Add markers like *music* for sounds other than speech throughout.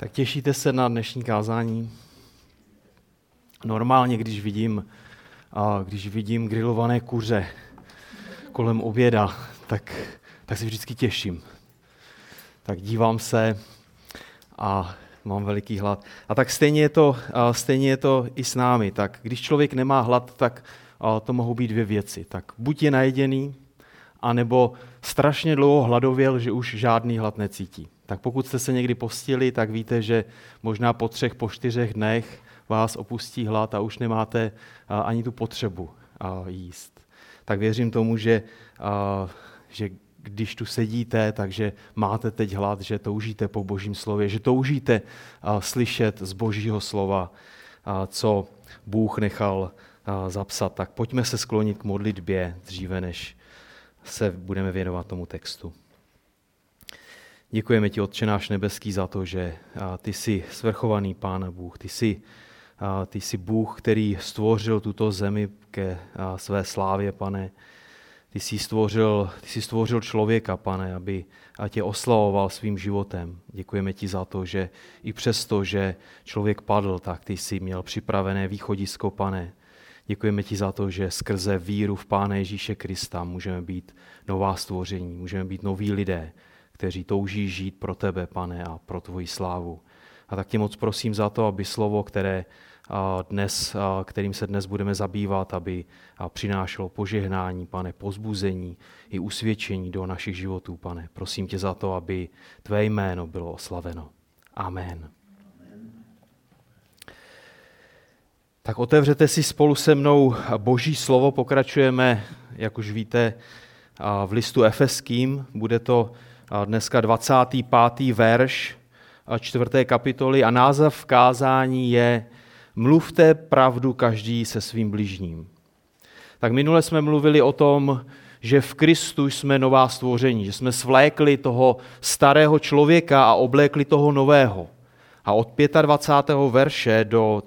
Tak těšíte se na dnešní kázání? Normálně, když vidím, když vidím grilované kuře kolem oběda, tak, tak se vždycky těším. Tak dívám se a mám veliký hlad. A tak stejně je to, stejně je to i s námi. Tak když člověk nemá hlad, tak to mohou být dvě věci. Tak buď je najedený, anebo strašně dlouho hladověl, že už žádný hlad necítí. Tak pokud jste se někdy postili, tak víte, že možná po třech, po čtyřech dnech vás opustí hlad a už nemáte ani tu potřebu jíst. Tak věřím tomu, že, že když tu sedíte, takže máte teď hlad, že toužíte po božím slově, že toužíte slyšet z božího slova, co Bůh nechal zapsat. Tak pojďme se sklonit k modlitbě dříve, než se budeme věnovat tomu textu. Děkujeme ti, Otče náš nebeský, za to, že ty jsi svrchovaný Pán Bůh. Ty jsi, ty jsi Bůh, který stvořil tuto zemi ke své slávě, pane. Ty jsi stvořil, ty jsi stvořil člověka, pane, aby tě oslavoval svým životem. Děkujeme ti za to, že i přesto, že člověk padl, tak ty jsi měl připravené východisko, pane. Děkujeme ti za to, že skrze víru v Pána Ježíše Krista můžeme být nová stvoření, můžeme být noví lidé, kteří touží žít pro tebe, pane, a pro tvoji slávu. A tak tě moc prosím za to, aby slovo, které dnes, kterým se dnes budeme zabývat, aby přinášelo požehnání, pane, pozbuzení i usvědčení do našich životů, pane. Prosím tě za to, aby tvé jméno bylo oslaveno. Amen. Tak otevřete si spolu se mnou Boží slovo, pokračujeme, jak už víte, v listu Efeským. Bude to dneska 25. verš čtvrté kapitoly a název kázání je Mluvte pravdu každý se svým bližním. Tak minule jsme mluvili o tom, že v Kristu jsme nová stvoření, že jsme svlékli toho starého člověka a oblékli toho nového. A od 25. verše do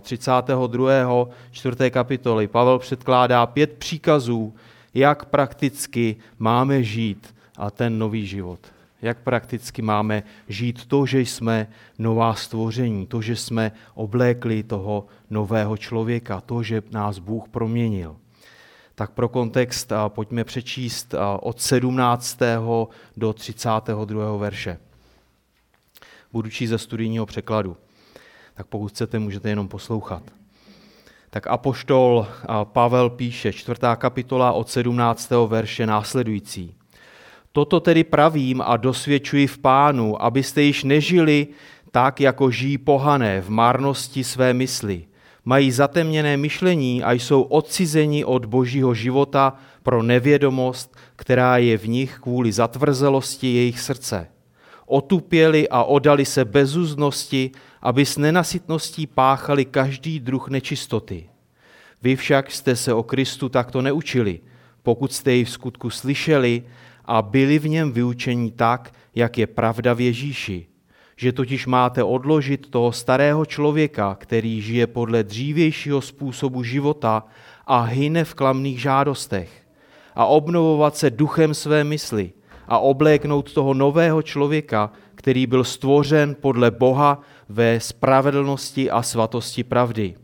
32. 4. kapitoly Pavel předkládá pět příkazů, jak prakticky máme žít a ten nový život. Jak prakticky máme žít to, že jsme nová stvoření, to, že jsme oblékli toho nového člověka, to, že nás Bůh proměnil. Tak pro kontext pojďme přečíst od 17. do 32. verše. Budu číst ze studijního překladu. Tak pokud chcete, můžete jenom poslouchat. Tak apoštol Pavel píše, čtvrtá kapitola od 17. verše následující. Toto tedy pravím a dosvědčuji v pánu, abyste již nežili tak, jako žijí pohané v marnosti své mysli. Mají zatemněné myšlení a jsou odcizeni od božího života pro nevědomost, která je v nich kvůli zatvrzelosti jejich srdce. Otupěli a odali se bezuznosti, aby s nenasytností páchali každý druh nečistoty. Vy však jste se o Kristu takto neučili, pokud jste jej v skutku slyšeli a byli v něm vyučení tak, jak je pravda v Ježíši. Že totiž máte odložit toho starého člověka, který žije podle dřívějšího způsobu života a hyne v klamných žádostech, a obnovovat se duchem své mysli a obléknout toho nového člověka, který byl stvořen podle Boha ve spravedlnosti a svatosti pravdy.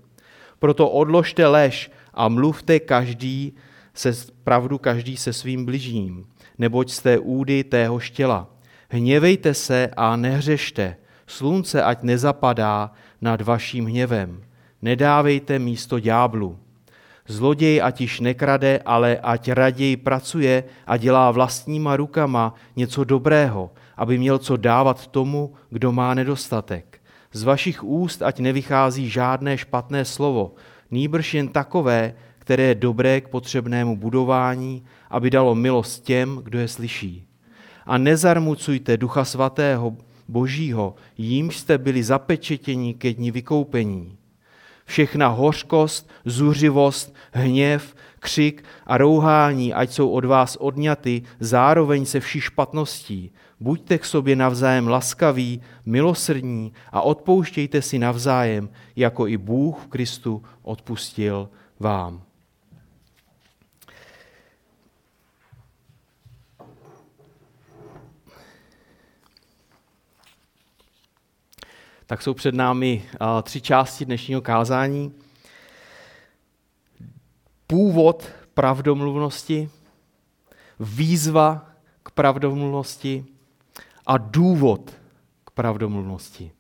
Proto odložte lež a mluvte každý se pravdu každý se svým bližním, neboť jste údy tého štěla. Hněvejte se a nehřešte, slunce ať nezapadá nad vaším hněvem. Nedávejte místo ďáblu. Zloděj ať již nekrade, ale ať raději pracuje a dělá vlastníma rukama něco dobrého, aby měl co dávat tomu, kdo má nedostatek. Z vašich úst ať nevychází žádné špatné slovo, nýbrž jen takové, které je dobré k potřebnému budování, aby dalo milost těm, kdo je slyší. A nezarmucujte Ducha Svatého Božího, jímž jste byli zapečetěni ke dní vykoupení. Všechna hořkost, zuřivost, hněv, křik a rouhání, ať jsou od vás odňaty, zároveň se vší špatností. Buďte k sobě navzájem laskaví, milosrdní a odpouštějte si navzájem, jako i Bůh v Kristu odpustil vám. Tak jsou před námi tři části dnešního kázání. Původ pravdomluvnosti, výzva k pravdomluvnosti a důvod k pravdomluvnosti.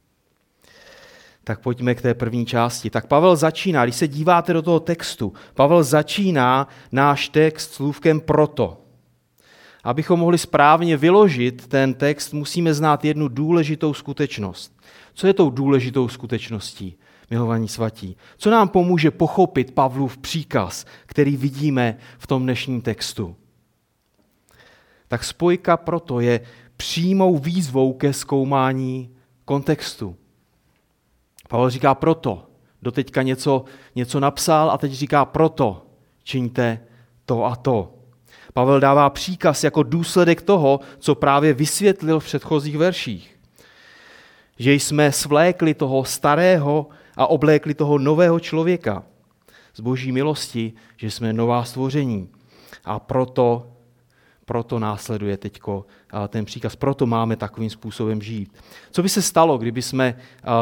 Tak pojďme k té první části. Tak Pavel začíná, když se díváte do toho textu, Pavel začíná náš text slůvkem proto. Abychom mohli správně vyložit ten text, musíme znát jednu důležitou skutečnost. Co je tou důležitou skutečností, milovaní svatí? Co nám pomůže pochopit Pavlův příkaz, který vidíme v tom dnešním textu? Tak spojka proto je přímou výzvou ke zkoumání kontextu. Pavel říká proto. Doteďka něco, něco napsal a teď říká proto. Čiňte to a to. Pavel dává příkaz jako důsledek toho, co právě vysvětlil v předchozích verších. Že jsme svlékli toho starého a oblékli toho nového člověka. Z boží milosti, že jsme nová stvoření. A proto, proto následuje teď ten příkaz. Proto máme takovým způsobem žít. Co by se stalo, kdyby jsme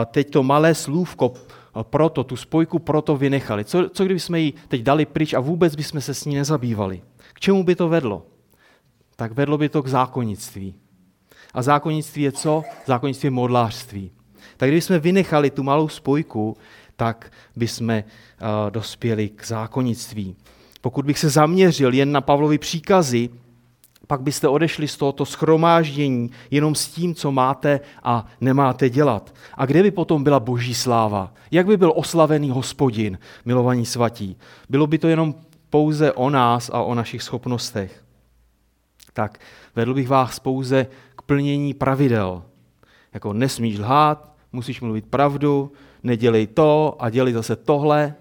teď to malé slůvko proto, tu spojku proto vynechali? Co, co kdyby jsme ji teď dali pryč a vůbec bychom se s ní nezabývali? K čemu by to vedlo? Tak vedlo by to k zákonnictví. A zákonnictví je co? Zákonnictví je modlářství. Tak kdybychom vynechali tu malou spojku, tak bychom uh, dospěli k zákonnictví. Pokud bych se zaměřil jen na Pavlovi příkazy, pak byste odešli z tohoto schromáždění jenom s tím, co máte a nemáte dělat. A kde by potom byla boží sláva? Jak by byl oslavený hospodin, milovaní svatí? Bylo by to jenom pouze o nás a o našich schopnostech. Tak vedl bych vás pouze k plnění pravidel. Jako nesmíš lhát, musíš mluvit pravdu, nedělej to a dělej zase tohle.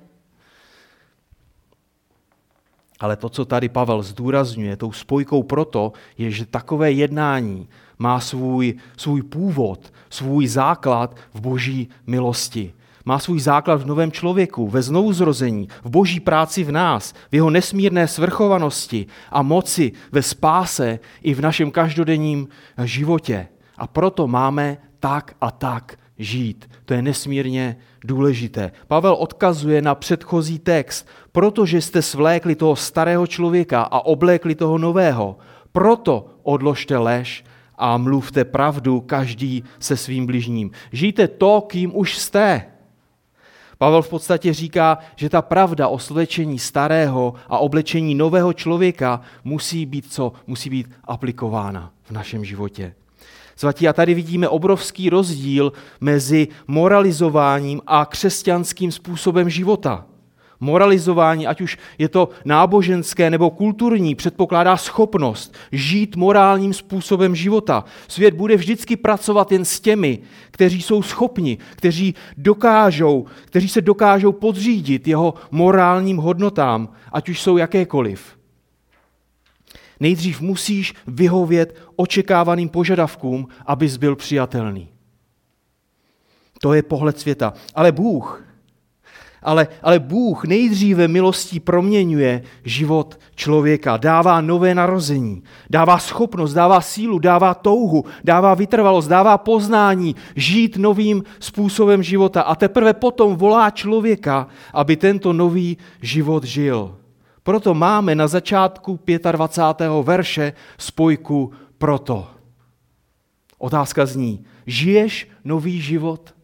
Ale to, co tady Pavel zdůrazňuje, tou spojkou proto, je, že takové jednání má svůj, svůj původ, svůj základ v boží milosti má svůj základ v novém člověku, ve znovuzrození, v boží práci v nás, v jeho nesmírné svrchovanosti a moci ve spáse i v našem každodenním životě. A proto máme tak a tak žít. To je nesmírně důležité. Pavel odkazuje na předchozí text, protože jste svlékli toho starého člověka a oblékli toho nového. Proto odložte lež a mluvte pravdu každý se svým bližním. Žijte to, kým už jste. Pavel v podstatě říká, že ta pravda o slečení starého a oblečení nového člověka musí být co? Musí být aplikována v našem životě. Svatí, a tady vidíme obrovský rozdíl mezi moralizováním a křesťanským způsobem života. Moralizování, ať už je to náboženské nebo kulturní, předpokládá schopnost žít morálním způsobem života. Svět bude vždycky pracovat jen s těmi, kteří jsou schopni, kteří dokážou, kteří se dokážou podřídit jeho morálním hodnotám, ať už jsou jakékoliv. Nejdřív musíš vyhovět očekávaným požadavkům, abys byl přijatelný. To je pohled světa. Ale Bůh ale, ale Bůh nejdříve milostí proměňuje život člověka, dává nové narození, dává schopnost, dává sílu, dává touhu, dává vytrvalost, dává poznání, žít novým způsobem života a teprve potom volá člověka, aby tento nový život žil. Proto máme na začátku 25. verše spojku proto. Otázka zní, žiješ nový život?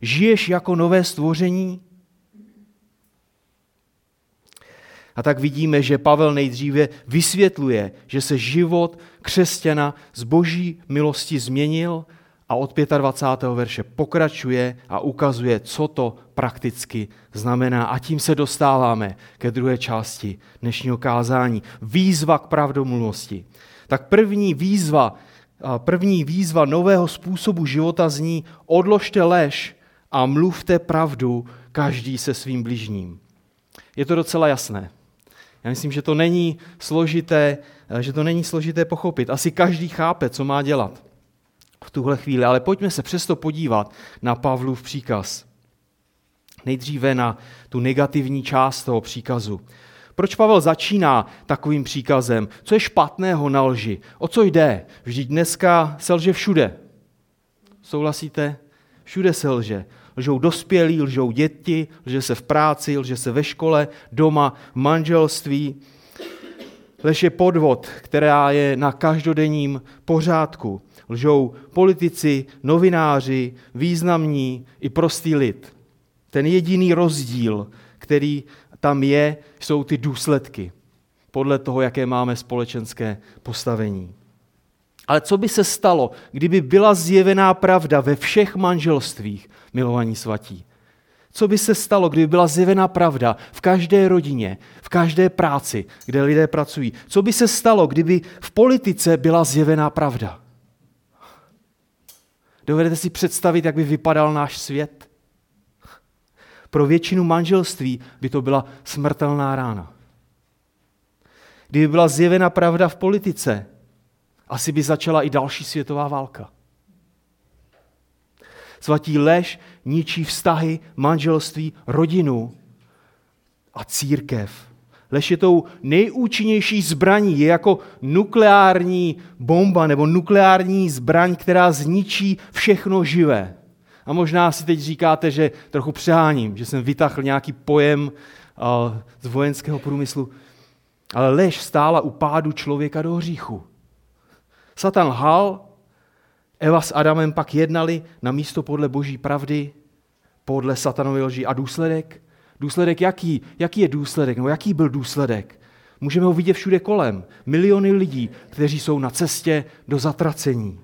Žiješ jako nové stvoření? A tak vidíme, že Pavel nejdříve vysvětluje, že se život křesťana z boží milosti změnil a od 25. verše pokračuje a ukazuje, co to prakticky znamená. A tím se dostáváme ke druhé části dnešního kázání. Výzva k pravdomluvnosti. Tak první výzva, první výzva nového způsobu života zní odložte lež a mluvte pravdu každý se svým bližním. Je to docela jasné. Já myslím, že to není složité, eh, že to není složité pochopit. Asi každý chápe, co má dělat v tuhle chvíli, ale pojďme se přesto podívat na Pavlův příkaz. Nejdříve na tu negativní část toho příkazu. Proč Pavel začíná takovým příkazem? Co je špatného na lži? O co jde? Vždyť dneska se lže všude. Souhlasíte? Všude se lže. Lžou dospělí, lžou děti, lže se v práci, lže se ve škole, doma, v manželství. Lež je podvod, která je na každodenním pořádku. Lžou politici, novináři, významní i prostý lid. Ten jediný rozdíl, který tam je, jsou ty důsledky podle toho, jaké máme společenské postavení. Ale co by se stalo, kdyby byla zjevená pravda ve všech manželstvích, milovaní svatí? Co by se stalo, kdyby byla zjevená pravda v každé rodině, v každé práci, kde lidé pracují? Co by se stalo, kdyby v politice byla zjevená pravda? Dovedete si představit, jak by vypadal náš svět? Pro většinu manželství by to byla smrtelná rána. Kdyby byla zjevena pravda v politice, asi by začala i další světová válka. Svatí lež ničí vztahy, manželství, rodinu a církev. Lež je tou nejúčinnější zbraní, je jako nukleární bomba nebo nukleární zbraň, která zničí všechno živé. A možná si teď říkáte, že trochu přeháním, že jsem vytáhl nějaký pojem z vojenského průmyslu, ale lež stála u pádu člověka do hříchu. Satan lhal, Eva s Adamem pak jednali na místo podle boží pravdy, podle satanovy lži. A důsledek? Důsledek jaký? Jaký je důsledek? Nebo jaký byl důsledek? Můžeme ho vidět všude kolem. Miliony lidí, kteří jsou na cestě do zatracení.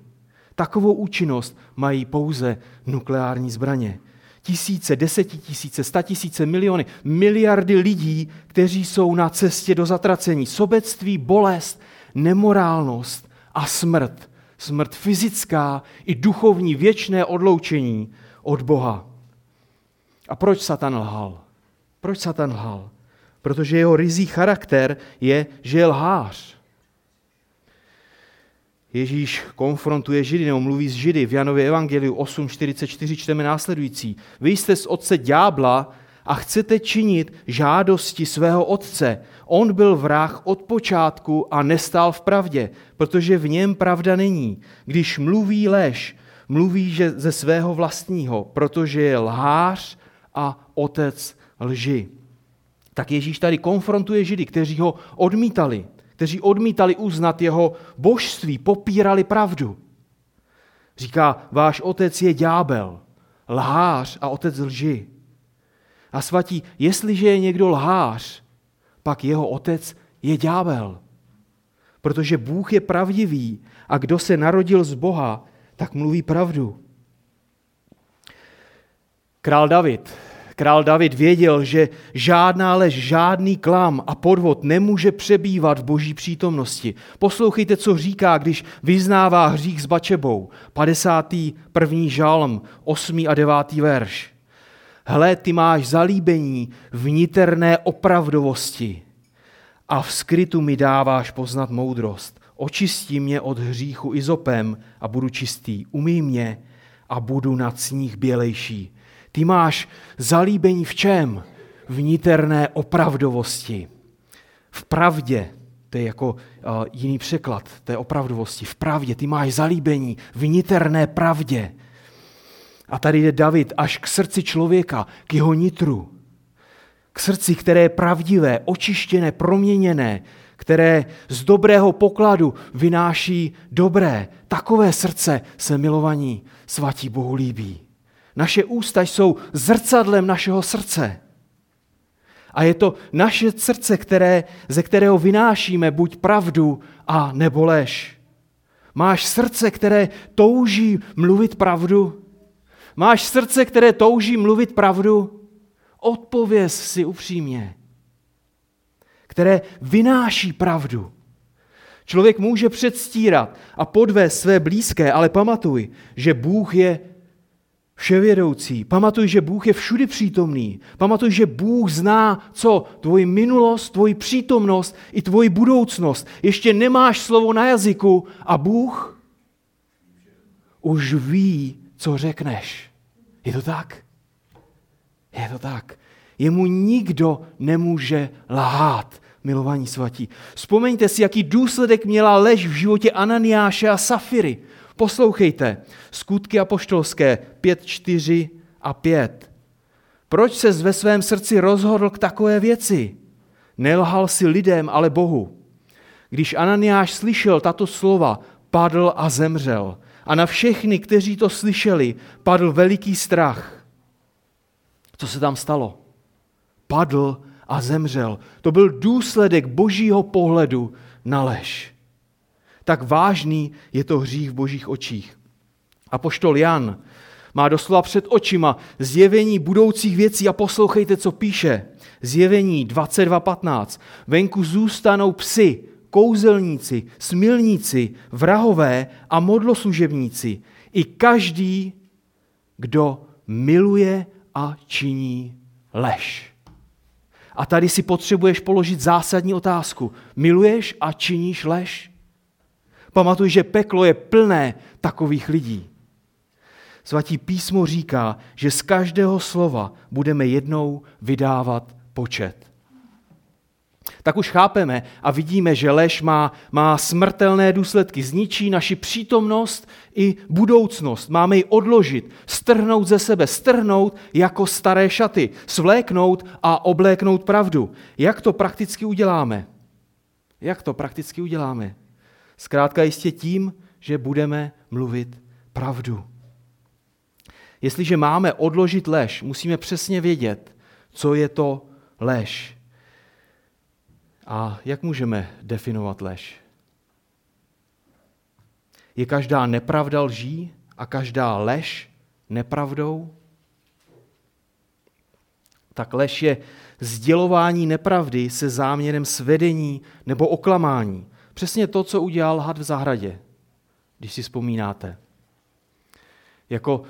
Takovou účinnost mají pouze nukleární zbraně. Tisíce, desetitisíce, statisíce, miliony, miliardy lidí, kteří jsou na cestě do zatracení. Sobectví, bolest, nemorálnost a smrt. Smrt fyzická i duchovní, věčné odloučení od Boha. A proč Satan lhal? Proč Satan lhal? Protože jeho rizí charakter je, že je lhář. Ježíš konfrontuje Židy, nebo mluví s Židy. V Janově evangeliu 8.44 čteme následující. Vy jste z otce ďábla a chcete činit žádosti svého otce. On byl vrah od počátku a nestál v pravdě, protože v něm pravda není. Když mluví lež, mluví že ze svého vlastního, protože je lhář a otec lži. Tak Ježíš tady konfrontuje Židy, kteří ho odmítali kteří odmítali uznat jeho božství, popírali pravdu. Říká, váš otec je ďábel, lhář a otec lži. A svatí, jestliže je někdo lhář, pak jeho otec je ďábel. Protože Bůh je pravdivý a kdo se narodil z Boha, tak mluví pravdu. Král David Král David věděl, že žádná lež, žádný klam a podvod nemůže přebývat v boží přítomnosti. Poslouchejte, co říká, když vyznává hřích s Bačebou. 51. žalm, 8. a 9. verš. Hle, ty máš zalíbení v niterné opravdovosti a v skrytu mi dáváš poznat moudrost. Očistí mě od hříchu izopem a budu čistý. Umí mě a budu nad sníh bělejší. Ty máš zalíbení v čem? V niterné opravdovosti. V pravdě, to je jako uh, jiný překlad té opravdovosti. V pravdě, ty máš zalíbení v niterné pravdě. A tady jde David až k srdci člověka, k jeho nitru. K srdci, které je pravdivé, očištěné, proměněné, které z dobrého pokladu vynáší dobré. Takové srdce se milovaní svatí Bohu líbí. Naše ústa jsou zrcadlem našeho srdce. A je to naše srdce, které, ze kterého vynášíme buď pravdu a nebo lež. Máš srdce, které touží mluvit pravdu? Máš srdce, které touží mluvit pravdu? Odpověz si upřímně. Které vynáší pravdu. Člověk může předstírat a podvést své blízké, ale pamatuj, že Bůh je vševědoucí. Pamatuj, že Bůh je všudy přítomný. Pamatuj, že Bůh zná co? Tvoji minulost, tvoji přítomnost i tvoji budoucnost. Ještě nemáš slovo na jazyku a Bůh už ví, co řekneš. Je to tak? Je to tak. Jemu nikdo nemůže lhát, milovaní svatí. Vzpomeňte si, jaký důsledek měla lež v životě Ananiáše a Safiry. Poslouchejte, skutky apoštolské 5, 4 a 5. Proč se ve svém srdci rozhodl k takové věci? Nelhal si lidem, ale Bohu. Když Ananiáš slyšel tato slova, padl a zemřel. A na všechny, kteří to slyšeli, padl veliký strach. Co se tam stalo? Padl a zemřel. To byl důsledek božího pohledu na lež. Tak vážný je to hřích v božích očích. A poštol Jan má doslova před očima zjevení budoucích věcí a poslouchejte, co píše. Zjevení 22.15. Venku zůstanou psy, kouzelníci, smilníci, vrahové a modloslužebníci. I každý, kdo miluje a činí lež. A tady si potřebuješ položit zásadní otázku. Miluješ a činíš lež? Pamatuj, že peklo je plné takových lidí. Svatí písmo říká, že z každého slova budeme jednou vydávat počet tak už chápeme a vidíme, že lež má, má smrtelné důsledky. Zničí naši přítomnost i budoucnost. Máme ji odložit, strhnout ze sebe, strhnout jako staré šaty, svléknout a obléknout pravdu. Jak to prakticky uděláme? Jak to prakticky uděláme? Zkrátka jistě tím, že budeme mluvit pravdu. Jestliže máme odložit lež, musíme přesně vědět, co je to lež. A jak můžeme definovat lež? Je každá nepravda lží a každá lež nepravdou? Tak lež je sdělování nepravdy se záměrem svedení nebo oklamání. Přesně to, co udělal had v zahradě, když si vzpomínáte. Jako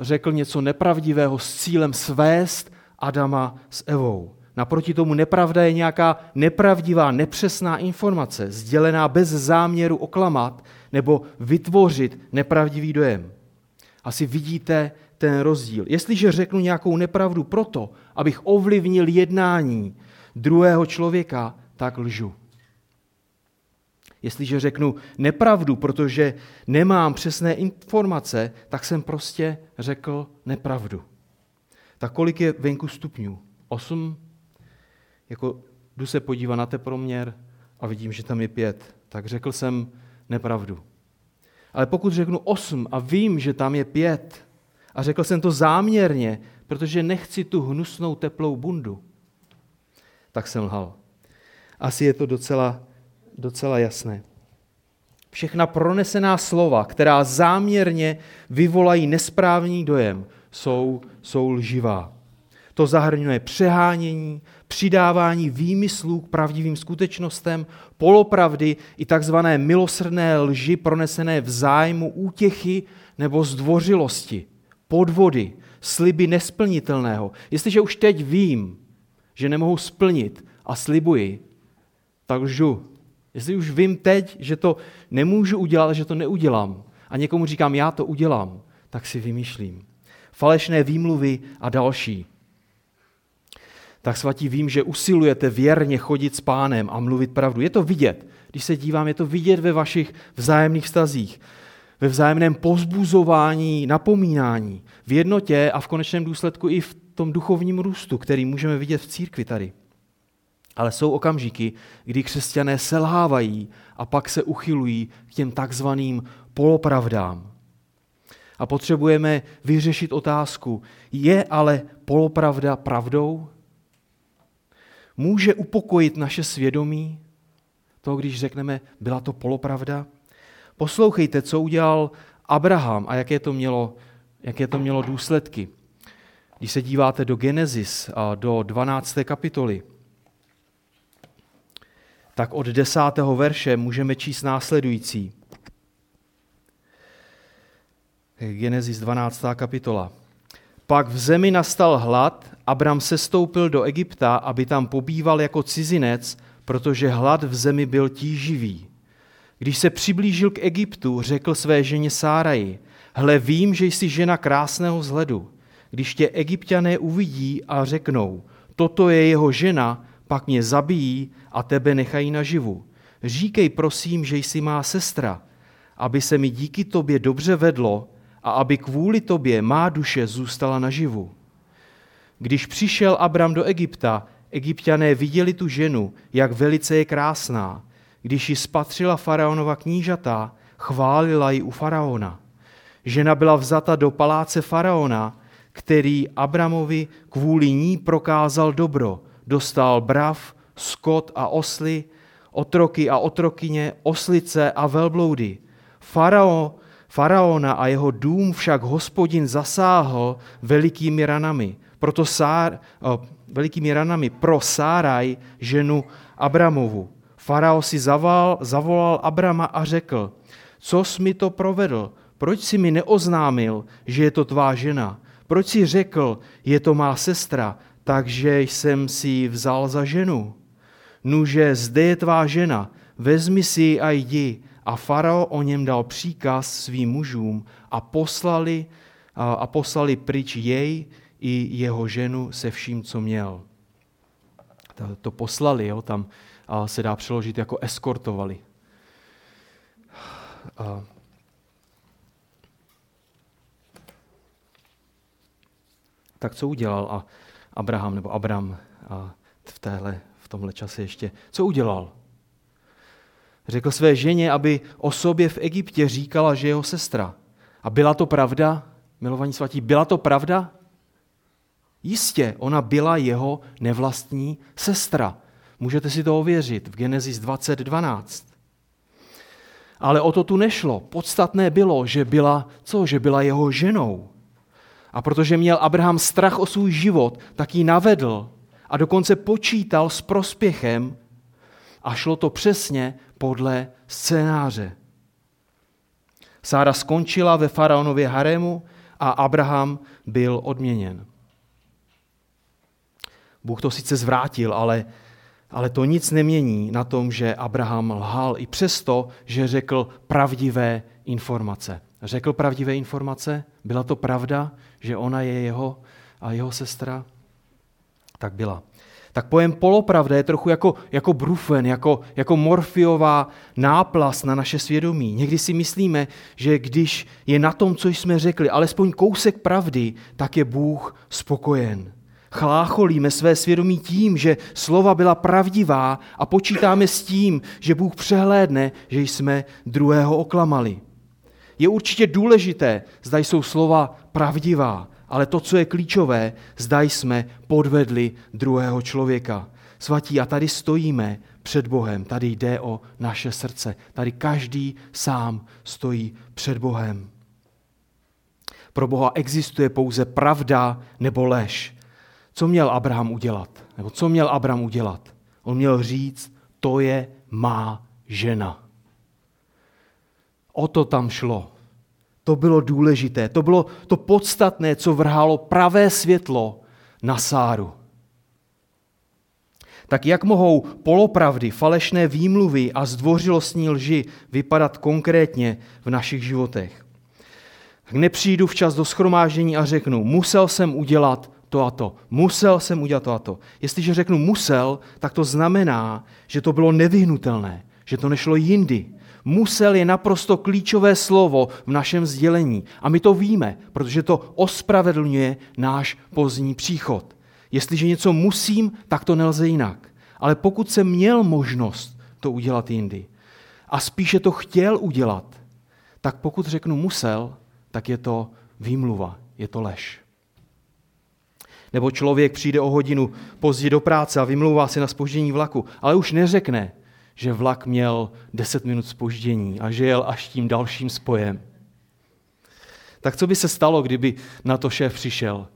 řekl něco nepravdivého s cílem svést Adama s Evou. Naproti tomu nepravda je nějaká nepravdivá, nepřesná informace, sdělená bez záměru oklamat nebo vytvořit nepravdivý dojem. Asi vidíte ten rozdíl. Jestliže řeknu nějakou nepravdu proto, abych ovlivnil jednání druhého člověka, tak lžu. Jestliže řeknu nepravdu, protože nemám přesné informace, tak jsem prostě řekl nepravdu. Tak kolik je venku stupňů? 8, jako jdu se podívat na teproměr a vidím, že tam je pět, tak řekl jsem nepravdu. Ale pokud řeknu osm a vím, že tam je pět, a řekl jsem to záměrně, protože nechci tu hnusnou teplou bundu, tak jsem lhal. Asi je to docela, docela jasné. Všechna pronesená slova, která záměrně vyvolají nesprávný dojem, jsou, jsou lživá. To zahrnuje přehánění, přidávání výmyslů k pravdivým skutečnostem, polopravdy i takzvané milosrdné lži pronesené v zájmu útěchy nebo zdvořilosti, podvody, sliby nesplnitelného. Jestliže už teď vím, že nemohu splnit a slibuji, tak lžu. Jestli už vím teď, že to nemůžu udělat, že to neudělám a někomu říkám, já to udělám, tak si vymýšlím. Falešné výmluvy a další tak svatí vím, že usilujete věrně chodit s pánem a mluvit pravdu. Je to vidět. Když se dívám, je to vidět ve vašich vzájemných vztazích, ve vzájemném pozbuzování, napomínání, v jednotě a v konečném důsledku i v tom duchovním růstu, který můžeme vidět v církvi tady. Ale jsou okamžiky, kdy křesťané selhávají a pak se uchylují k těm takzvaným polopravdám. A potřebujeme vyřešit otázku, je ale polopravda pravdou? Může upokojit naše svědomí, to, když řekneme, byla to polopravda. Poslouchejte, co udělal Abraham a jaké to mělo, jaké to mělo důsledky. Když se díváte do Genesis do 12. kapitoly, tak od 10. verše můžeme číst následující. Genesis 12. kapitola. Pak v zemi nastal hlad, Abram sestoupil do Egypta, aby tam pobýval jako cizinec, protože hlad v zemi byl tíživý. Když se přiblížil k Egyptu, řekl své ženě Sáraji, hle vím, že jsi žena krásného vzhledu. Když tě egyptiané uvidí a řeknou, toto je jeho žena, pak mě zabijí a tebe nechají naživu. Říkej prosím, že jsi má sestra. aby se mi díky tobě dobře vedlo a aby kvůli tobě má duše zůstala naživu. Když přišel Abram do Egypta, egyptiané viděli tu ženu, jak velice je krásná. Když ji spatřila faraonova knížata, chválila ji u faraona. Žena byla vzata do paláce faraona, který Abramovi kvůli ní prokázal dobro. Dostal brav, skot a osly, otroky a otrokyně, oslice a velbloudy. Farao, faraona a jeho dům však hospodin zasáhl velikými ranami. Proto Sár, o, velikými ranami pro Sáraj, ženu Abramovu. Farao si zaval, zavolal Abrama a řekl, co jsi mi to provedl? Proč si mi neoznámil, že je to tvá žena? Proč si řekl, je to má sestra, takže jsem si ji vzal za ženu? Nuže, zde je tvá žena, vezmi si ji a jdi. A farao o něm dal příkaz svým mužům a poslali, a, poslali pryč jej i jeho ženu se vším, co měl. To, poslali, jo, tam se dá přeložit jako eskortovali. Tak co udělal a Abraham nebo Abram a v, téhle, v tomhle čase ještě? Co udělal? Řekl své ženě, aby o sobě v Egyptě říkala, že jeho sestra. A byla to pravda, milovaní svatí, byla to pravda? Jistě, ona byla jeho nevlastní sestra. Můžete si to ověřit v Genesis 20.12. Ale o to tu nešlo. Podstatné bylo, že byla, co? Že byla jeho ženou. A protože měl Abraham strach o svůj život, tak ji navedl a dokonce počítal s prospěchem a šlo to přesně podle scénáře. Sára skončila ve faraonově harému a Abraham byl odměněn. Bůh to sice zvrátil, ale, ale to nic nemění na tom, že Abraham lhal i přesto, že řekl pravdivé informace. Řekl pravdivé informace? Byla to pravda, že ona je jeho a jeho sestra? Tak byla. Tak pojem polopravda je trochu jako, jako brufen, jako, jako morfiová náplast na naše svědomí. Někdy si myslíme, že když je na tom, co jsme řekli, alespoň kousek pravdy, tak je Bůh spokojen. Chlácholíme své svědomí tím, že slova byla pravdivá a počítáme s tím, že Bůh přehlédne, že jsme druhého oklamali. Je určitě důležité, zda jsou slova pravdivá, ale to, co je klíčové, zda jsme podvedli druhého člověka. Svatí, a tady stojíme před Bohem, tady jde o naše srdce, tady každý sám stojí před Bohem. Pro Boha existuje pouze pravda nebo lež. Co měl Abraham udělat? Nebo co měl Abraham udělat? On měl říct, to je má žena. O to tam šlo. To bylo důležité. To bylo to podstatné, co vrhalo pravé světlo na Sáru. Tak jak mohou polopravdy, falešné výmluvy a zdvořilostní lži vypadat konkrétně v našich životech? Nepřijdu včas do schromáždění a řeknu, musel jsem udělat to a to. Musel jsem udělat to a to. Jestliže řeknu musel, tak to znamená, že to bylo nevyhnutelné, že to nešlo jindy. Musel je naprosto klíčové slovo v našem sdělení. A my to víme, protože to ospravedlňuje náš pozdní příchod. Jestliže něco musím, tak to nelze jinak. Ale pokud jsem měl možnost to udělat jindy a spíše to chtěl udělat, tak pokud řeknu musel, tak je to výmluva, je to lež. Nebo člověk přijde o hodinu pozdě do práce a vymlouvá se na spoždění vlaku, ale už neřekne, že vlak měl 10 minut spoždění a že jel až tím dalším spojem. Tak co by se stalo, kdyby na to šéf přišel?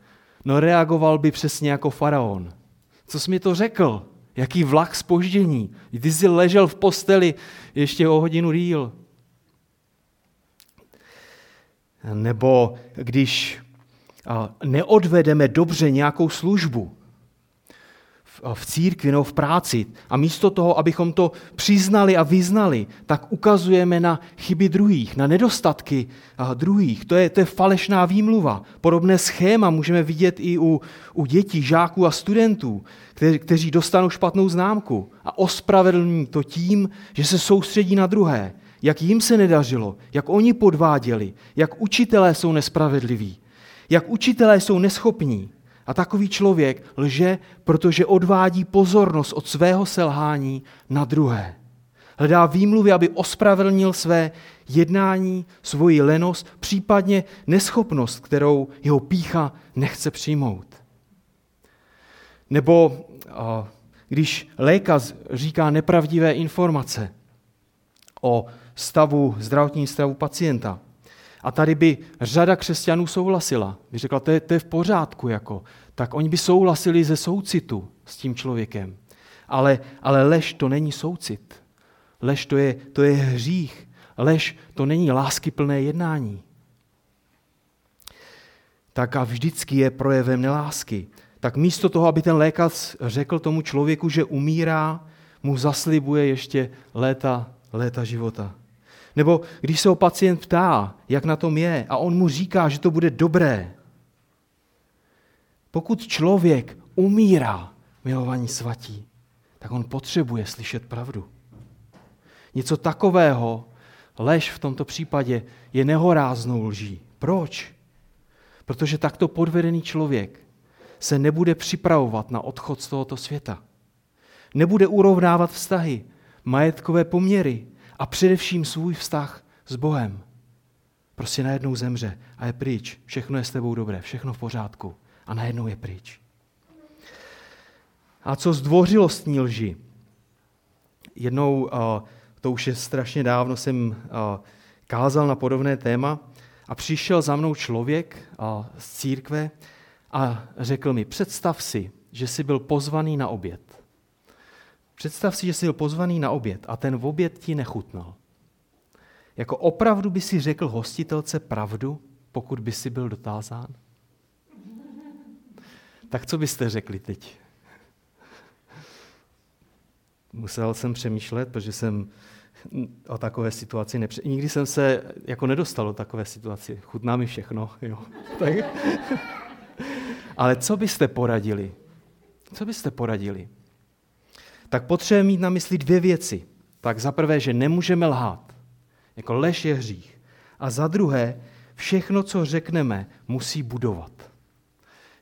No reagoval by přesně jako faraon. Co jsi mi to řekl? Jaký vlak spoždění? Ty jsi ležel v posteli ještě o hodinu díl. Nebo když neodvedeme dobře nějakou službu, v církvi nebo v práci a místo toho, abychom to přiznali a vyznali, tak ukazujeme na chyby druhých, na nedostatky druhých. To je, to je falešná výmluva. Podobné schéma můžeme vidět i u, u dětí, žáků a studentů, kteří, kteří dostanou špatnou známku a ospravedlní to tím, že se soustředí na druhé. jak jim se nedařilo, jak oni podváděli, jak učitelé jsou nespravedliví, jak učitelé jsou neschopní. A takový člověk lže, protože odvádí pozornost od svého selhání na druhé. Hledá výmluvy, aby ospravedlnil své jednání, svoji lenost, případně neschopnost, kterou jeho pícha nechce přijmout. Nebo když lékař říká nepravdivé informace o stavu, zdravotním stavu pacienta, a tady by řada křesťanů souhlasila, by řekla, to je, to je v pořádku, jako, tak oni by souhlasili ze soucitu s tím člověkem. Ale, ale lež to není soucit. Lež to je, to je hřích. Lež to není láskyplné jednání. Tak a vždycky je projevem nelásky. Tak místo toho, aby ten lékař řekl tomu člověku, že umírá, mu zaslibuje ještě léta, léta života. Nebo když se ho pacient ptá, jak na tom je, a on mu říká, že to bude dobré. Pokud člověk umírá, milovaní svatí, tak on potřebuje slyšet pravdu. Něco takového, lež v tomto případě, je nehoráznou lží. Proč? Protože takto podvedený člověk se nebude připravovat na odchod z tohoto světa. Nebude urovnávat vztahy, majetkové poměry a především svůj vztah s Bohem. Prostě najednou zemře a je pryč. Všechno je s tebou dobré, všechno v pořádku. A najednou je pryč. A co zdvořilostní lži? Jednou uh, to už je strašně dávno, jsem kázal na podobné téma a přišel za mnou člověk z církve a řekl mi, představ si, že jsi byl pozvaný na oběd. Představ si, že jsi byl pozvaný na oběd a ten v oběd ti nechutnal. Jako opravdu by si řekl hostitelce pravdu, pokud by si byl dotázán? Tak co byste řekli teď? Musel jsem přemýšlet, protože jsem o takové situaci nepře... Nikdy jsem se jako nedostal do takové situaci. Chutná mi všechno. Jo. *laughs* Tak... Ale co byste poradili? Co byste poradili? Tak potřebujeme mít na mysli dvě věci. Tak za prvé, že nemůžeme lhát. Jako lež je hřích. A za druhé, všechno, co řekneme, musí budovat.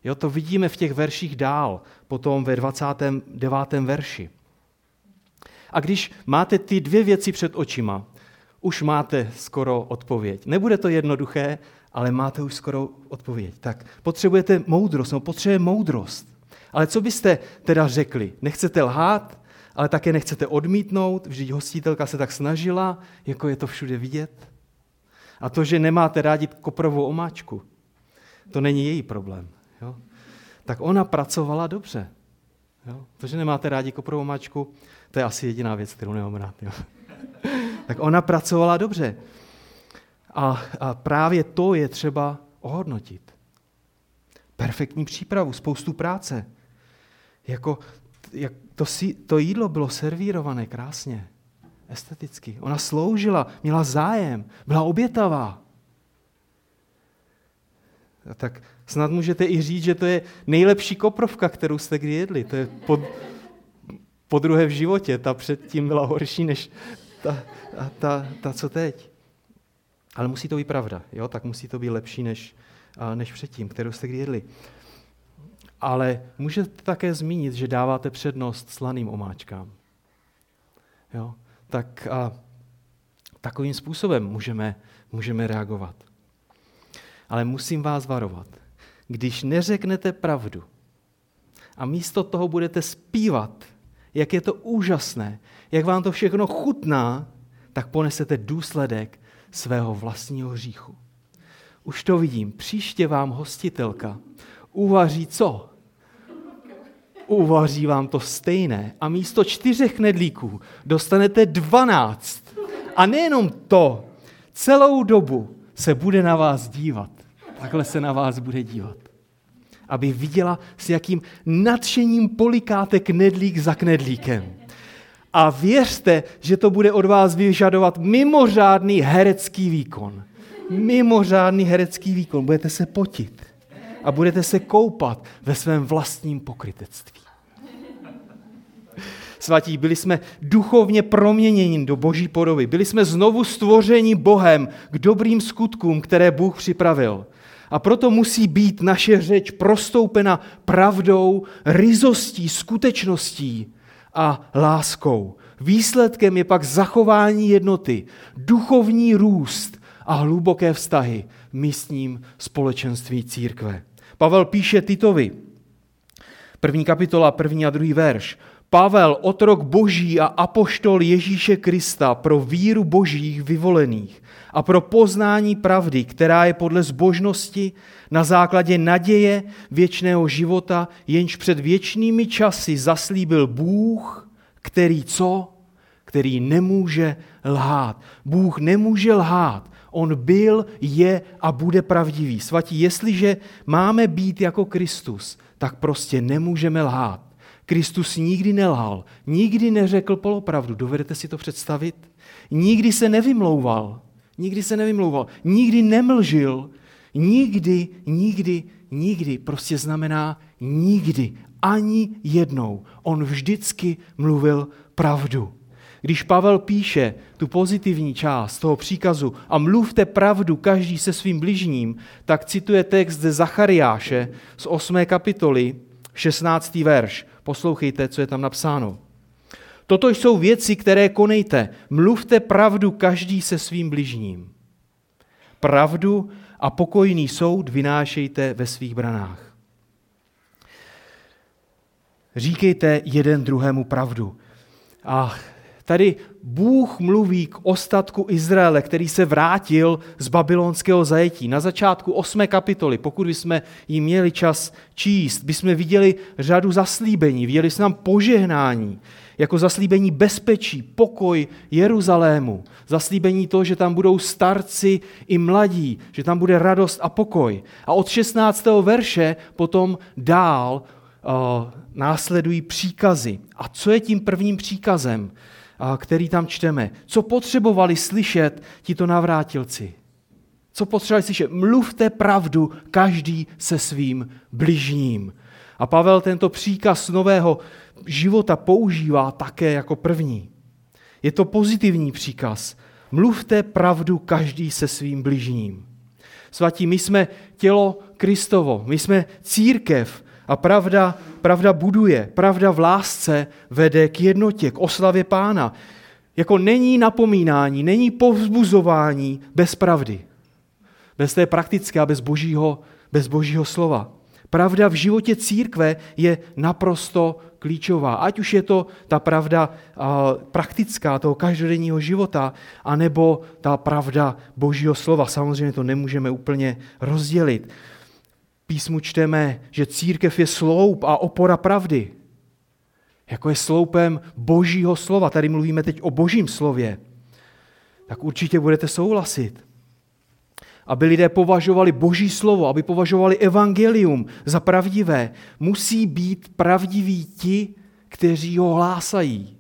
Jo, to vidíme v těch verších dál, potom ve 29. verši. A když máte ty dvě věci před očima, už máte skoro odpověď. Nebude to jednoduché, ale máte už skoro odpověď. Tak potřebujete moudrost, no potřebuje moudrost. Ale co byste teda řekli? Nechcete lhát, ale také nechcete odmítnout, vždyť hostitelka se tak snažila, jako je to všude vidět. A to, že nemáte rádi koprovou omáčku, to není její problém. Jo? Tak ona pracovala dobře. Jo? To, že nemáte rádi koprovou omáčku, to je asi jediná věc, kterou nemám rád. Jo. *laughs* tak ona pracovala dobře. A, a právě to je třeba ohodnotit. Perfektní přípravu, spoustu práce. Jako, jak to, to jídlo bylo servírované krásně, esteticky. Ona sloužila, měla zájem, byla obětavá. A tak snad můžete i říct, že to je nejlepší koprovka, kterou jste kdy jedli. To je pod, po druhé v životě. Ta předtím byla horší než ta, ta, ta, ta co teď. Ale musí to být pravda, jo? tak musí to být lepší než, než předtím, kterou jste kdy jedli. Ale můžete také zmínit, že dáváte přednost slaným omáčkám. Jo? Tak a takovým způsobem můžeme, můžeme reagovat. Ale musím vás varovat. Když neřeknete pravdu a místo toho budete zpívat jak je to úžasné, jak vám to všechno chutná, tak ponesete důsledek svého vlastního hříchu. Už to vidím. Příště vám hostitelka uvaří co? Uvaří vám to stejné a místo čtyřech nedlíků dostanete dvanáct. A nejenom to, celou dobu se bude na vás dívat. Takhle se na vás bude dívat aby viděla, s jakým nadšením polikáte knedlík za knedlíkem. A věřte, že to bude od vás vyžadovat mimořádný herecký výkon. Mimořádný herecký výkon. Budete se potit a budete se koupat ve svém vlastním pokrytectví. svatí, byli jsme duchovně proměněni do boží podoby. Byli jsme znovu stvořeni Bohem k dobrým skutkům, které Bůh připravil. A proto musí být naše řeč prostoupena pravdou, ryzostí, skutečností a láskou. Výsledkem je pak zachování jednoty, duchovní růst a hluboké vztahy v místním společenství církve. Pavel píše Titovi, první kapitola, první a druhý verš. Pavel, otrok boží a apoštol Ježíše Krista pro víru božích vyvolených a pro poznání pravdy, která je podle zbožnosti na základě naděje věčného života, jenž před věčnými časy zaslíbil Bůh, který co? Který nemůže lhát. Bůh nemůže lhát. On byl, je a bude pravdivý. Svatí, jestliže máme být jako Kristus, tak prostě nemůžeme lhát. Kristus nikdy nelhal, nikdy neřekl polopravdu. Dovedete si to představit? Nikdy se nevymlouval. Nikdy se nevymlouval. Nikdy nemlžil. Nikdy, nikdy, nikdy prostě znamená nikdy. Ani jednou. On vždycky mluvil pravdu. Když Pavel píše tu pozitivní část toho příkazu a mluvte pravdu každý se svým bližním, tak cituje text ze Zachariáše z 8. kapitoly, 16. verš. Poslouchejte, co je tam napsáno. Toto jsou věci, které konejte. Mluvte pravdu každý se svým bližním. Pravdu a pokojný soud vynášejte ve svých branách. Říkejte jeden druhému pravdu. A tady Bůh mluví k ostatku Izraele, který se vrátil z babylonského zajetí. Na začátku 8. kapitoly, pokud bychom jí měli čas číst, bychom viděli řadu zaslíbení, viděli jsme tam požehnání, jako zaslíbení bezpečí, pokoj Jeruzalému, zaslíbení to, že tam budou starci i mladí, že tam bude radost a pokoj. A od 16. verše potom dál uh, následují příkazy. A co je tím prvním příkazem? Který tam čteme. Co potřebovali slyšet tito navrátilci? Co potřebovali slyšet? Mluvte pravdu každý se svým bližním. A Pavel tento příkaz nového života používá také jako první. Je to pozitivní příkaz. Mluvte pravdu každý se svým bližním. Svatí, my jsme tělo Kristovo, my jsme církev, a pravda, pravda buduje, pravda v lásce vede k jednotě, k oslavě pána. Jako není napomínání, není povzbuzování bez pravdy. Bez té praktické a bez božího, bez božího slova. Pravda v životě církve je naprosto klíčová. Ať už je to ta pravda praktická toho každodenního života, anebo ta pravda božího slova. Samozřejmě to nemůžeme úplně rozdělit písmu čteme, že církev je sloup a opora pravdy. Jako je sloupem božího slova. Tady mluvíme teď o božím slově. Tak určitě budete souhlasit. Aby lidé považovali boží slovo, aby považovali evangelium za pravdivé, musí být pravdiví ti, kteří ho hlásají.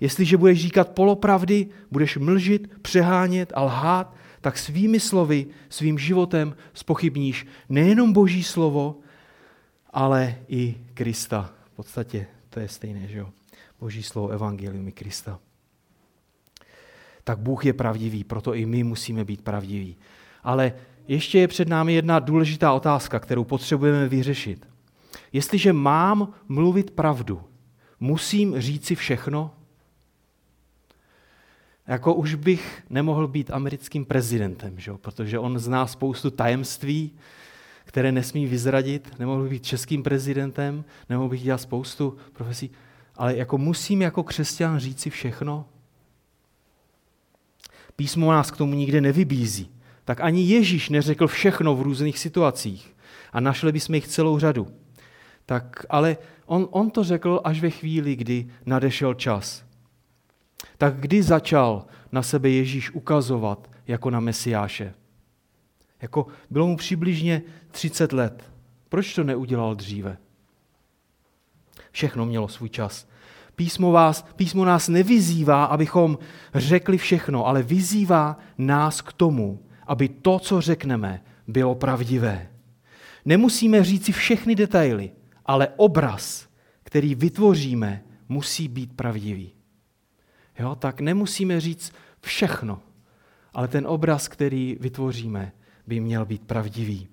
Jestliže budeš říkat polopravdy, budeš mlžit, přehánět a lhát, tak svými slovy, svým životem spochybníš nejenom Boží slovo, ale i Krista. V podstatě to je stejné, že jo? Boží slovo, evangelium i Krista. Tak Bůh je pravdivý, proto i my musíme být pravdiví. Ale ještě je před námi jedna důležitá otázka, kterou potřebujeme vyřešit. Jestliže mám mluvit pravdu, musím říci všechno? Jako už bych nemohl být americkým prezidentem, že? protože on zná spoustu tajemství, které nesmí vyzradit. Nemohl bych být českým prezidentem, nemohl bych dělat spoustu profesí. Ale jako musím jako křesťan říci všechno? Písmo nás k tomu nikde nevybízí. Tak ani Ježíš neřekl všechno v různých situacích. A našli bychom jich celou řadu. Tak ale on, on to řekl až ve chvíli, kdy nadešel čas tak kdy začal na sebe Ježíš ukazovat jako na Mesiáše? Jako bylo mu přibližně 30 let. Proč to neudělal dříve? Všechno mělo svůj čas. Písmo, vás, písmo nás nevyzývá, abychom řekli všechno, ale vyzývá nás k tomu, aby to, co řekneme, bylo pravdivé. Nemusíme říci všechny detaily, ale obraz, který vytvoříme, musí být pravdivý. Jo, tak nemusíme říct všechno, ale ten obraz, který vytvoříme, by měl být pravdivý.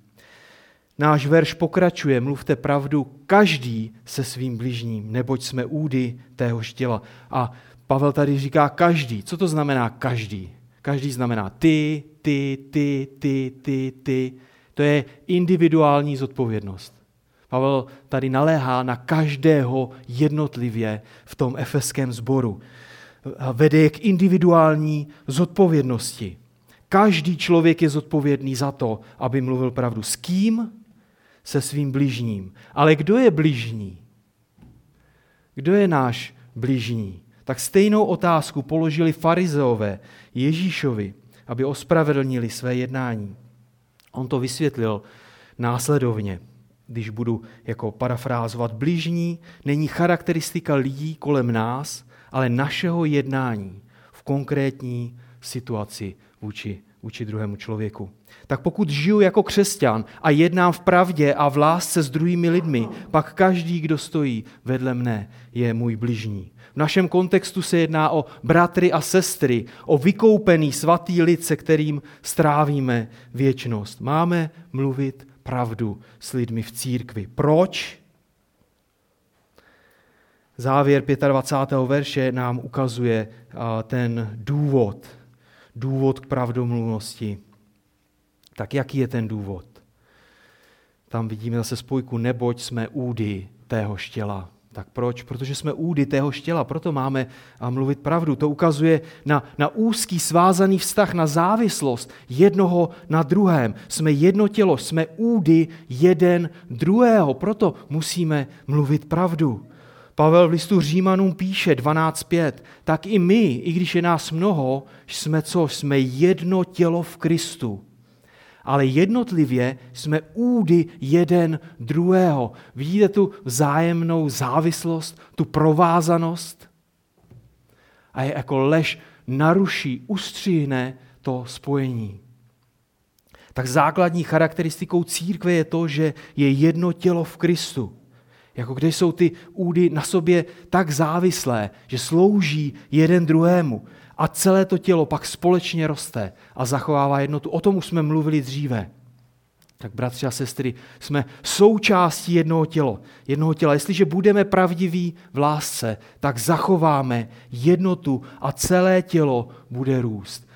Náš verš pokračuje, mluvte pravdu každý se svým bližním, neboť jsme údy téhož těla. A Pavel tady říká každý. Co to znamená každý? Každý znamená ty, ty, ty, ty, ty, ty. To je individuální zodpovědnost. Pavel tady naléhá na každého jednotlivě v tom efeském sboru. Vede k individuální zodpovědnosti. Každý člověk je zodpovědný za to, aby mluvil pravdu. S kým? Se svým bližním. Ale kdo je bližní? Kdo je náš bližní? Tak stejnou otázku položili farizeové Ježíšovi, aby ospravedlnili své jednání. On to vysvětlil následovně, když budu jako parafrázovat. Bližní není charakteristika lidí kolem nás, ale našeho jednání v konkrétní situaci vůči, vůči druhému člověku. Tak pokud žiju jako křesťan a jednám v pravdě a v lásce s druhými lidmi, pak každý, kdo stojí vedle mne, je můj bližní. V našem kontextu se jedná o bratry a sestry, o vykoupený svatý lid, se kterým strávíme věčnost. Máme mluvit pravdu s lidmi v církvi. Proč? Závěr 25. verše nám ukazuje ten důvod, důvod k pravdomluvnosti. Tak jaký je ten důvod? Tam vidíme zase spojku, neboť jsme údy tého štěla. Tak proč? Protože jsme údy tého štěla, proto máme mluvit pravdu. To ukazuje na, na úzký svázaný vztah, na závislost jednoho na druhém. Jsme jedno tělo, jsme údy jeden druhého, proto musíme mluvit pravdu. Pavel v listu Římanům píše 12.5, tak i my, i když je nás mnoho, jsme co? Jsme jedno tělo v Kristu ale jednotlivě jsme údy jeden druhého. Vidíte tu vzájemnou závislost, tu provázanost? A je jako lež naruší, ustřihne to spojení. Tak základní charakteristikou církve je to, že je jedno tělo v Kristu. Jako kde jsou ty údy na sobě tak závislé, že slouží jeden druhému a celé to tělo pak společně roste a zachovává jednotu. O tom už jsme mluvili dříve. Tak bratři a sestry, jsme součástí jednoho těla. Jednoho těla. Jestliže budeme pravdiví v lásce, tak zachováme jednotu a celé tělo bude růst.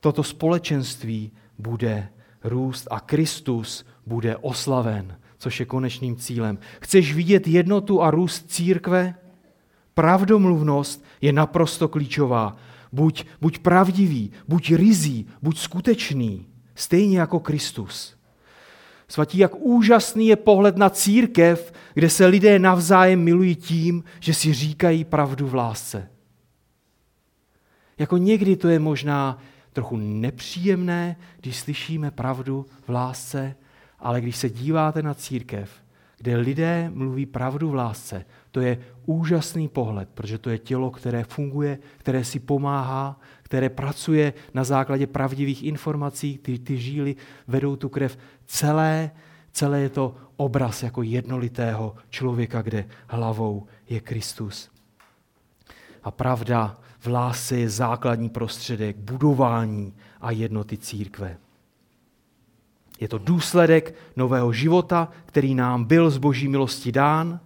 Toto společenství bude růst a Kristus bude oslaven, což je konečným cílem. Chceš vidět jednotu a růst církve? Pravdomluvnost je naprosto klíčová buď, buď pravdivý, buď rizí, buď skutečný, stejně jako Kristus. Svatí, jak úžasný je pohled na církev, kde se lidé navzájem milují tím, že si říkají pravdu v lásce. Jako někdy to je možná trochu nepříjemné, když slyšíme pravdu v lásce, ale když se díváte na církev, kde lidé mluví pravdu v lásce, to je úžasný pohled, protože to je tělo, které funguje, které si pomáhá, které pracuje na základě pravdivých informací, ty, ty žíly vedou tu krev. Celé, celé je to obraz jako jednolitého člověka, kde hlavou je Kristus. A pravda v lásce je základní prostředek budování a jednoty církve. Je to důsledek nového života, který nám byl z boží milosti dán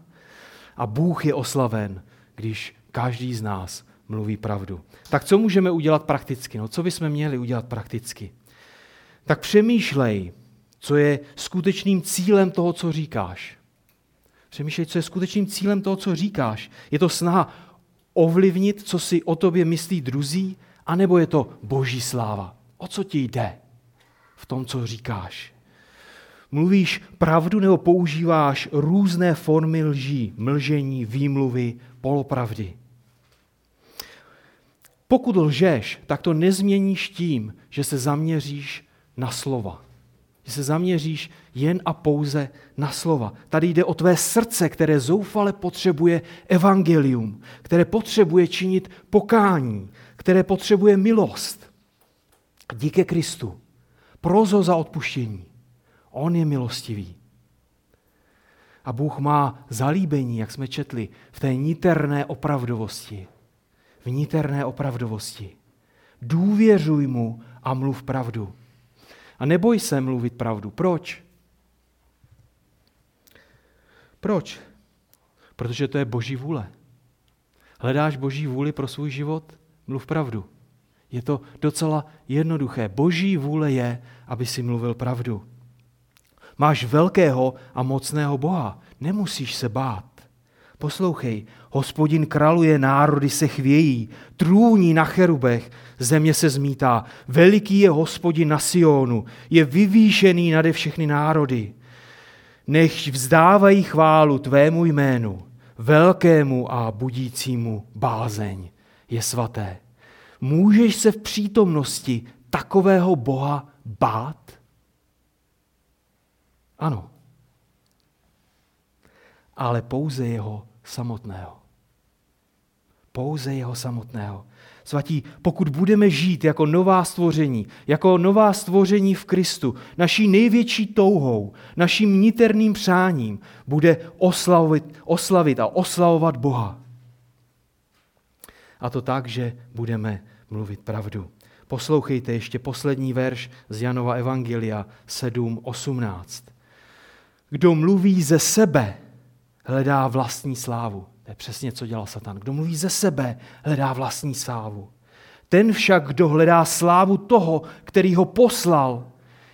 a Bůh je oslaven, když každý z nás mluví pravdu. Tak co můžeme udělat prakticky? No, co bychom měli udělat prakticky? Tak přemýšlej, co je skutečným cílem toho, co říkáš. Přemýšlej, co je skutečným cílem toho, co říkáš. Je to snaha ovlivnit, co si o tobě myslí druzí, anebo je to boží sláva? O co ti jde? V tom, co říkáš. Mluvíš pravdu nebo používáš různé formy lží, mlžení, výmluvy, polopravdy. Pokud lžeš, tak to nezměníš tím, že se zaměříš na slova. Že se zaměříš jen a pouze na slova. Tady jde o tvé srdce, které zoufale potřebuje evangelium, které potřebuje činit pokání, které potřebuje milost. Díky Kristu Prozo za odpuštění. On je milostivý. A Bůh má zalíbení, jak jsme četli, v té niterné opravdovosti. V niterné opravdovosti. Důvěřuj mu a mluv pravdu. A neboj se mluvit pravdu. Proč? Proč? Protože to je boží vůle. Hledáš boží vůli pro svůj život? Mluv pravdu. Je to docela jednoduché. Boží vůle je, aby si mluvil pravdu. Máš velkého a mocného Boha. Nemusíš se bát. Poslouchej, hospodin kraluje, národy se chvějí, trůní na cherubech, země se zmítá. Veliký je hospodin na Sionu, je vyvýšený nade všechny národy. Nech vzdávají chválu tvému jménu, velkému a budícímu bázeň je svaté. Můžeš se v přítomnosti takového Boha bát? Ano. Ale pouze jeho samotného. Pouze jeho samotného. Svatí, pokud budeme žít jako nová stvoření, jako nová stvoření v Kristu, naší největší touhou, naším niterným přáním bude oslavit, oslavit a oslavovat Boha. A to tak, že budeme mluvit pravdu. Poslouchejte ještě poslední verš z Janova Evangelia 7.18. Kdo mluví ze sebe, hledá vlastní slávu. To je přesně, co dělal Satan. Kdo mluví ze sebe, hledá vlastní slávu. Ten však, kdo hledá slávu toho, který ho poslal,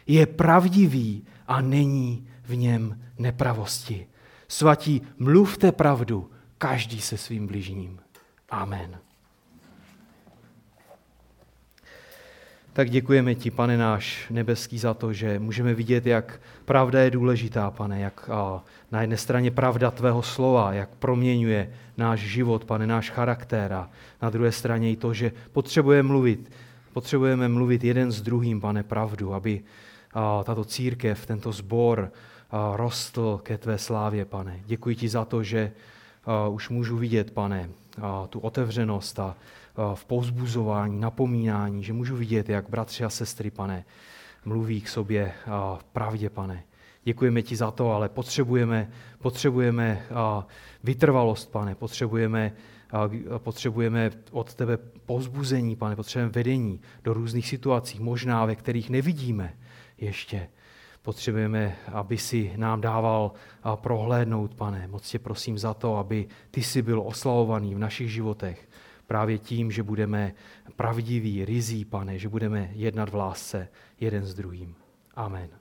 je pravdivý a není v něm nepravosti. Svatí, mluvte pravdu, každý se svým bližním. Amen. Tak děkujeme ti, pane náš nebeský, za to, že můžeme vidět, jak pravda je důležitá, pane, jak na jedné straně pravda tvého slova, jak proměňuje náš život, pane, náš charakter a na druhé straně i to, že potřebujeme mluvit, potřebujeme mluvit jeden s druhým, pane, pravdu, aby tato církev, tento sbor rostl ke tvé slávě, pane. Děkuji ti za to, že už můžu vidět, pane, tu otevřenost a v pouzbuzování, napomínání, že můžu vidět, jak bratři a sestry, pane, mluví k sobě v pravdě, pane. Děkujeme ti za to, ale potřebujeme, potřebujeme vytrvalost, pane, potřebujeme, potřebujeme od tebe povzbuzení, pane, potřebujeme vedení do různých situací, možná ve kterých nevidíme ještě. Potřebujeme, aby si nám dával prohlédnout, pane. Moc tě prosím za to, aby ty jsi byl oslavovaný v našich životech právě tím, že budeme pravdiví, rizí, pane, že budeme jednat v lásce jeden s druhým. Amen.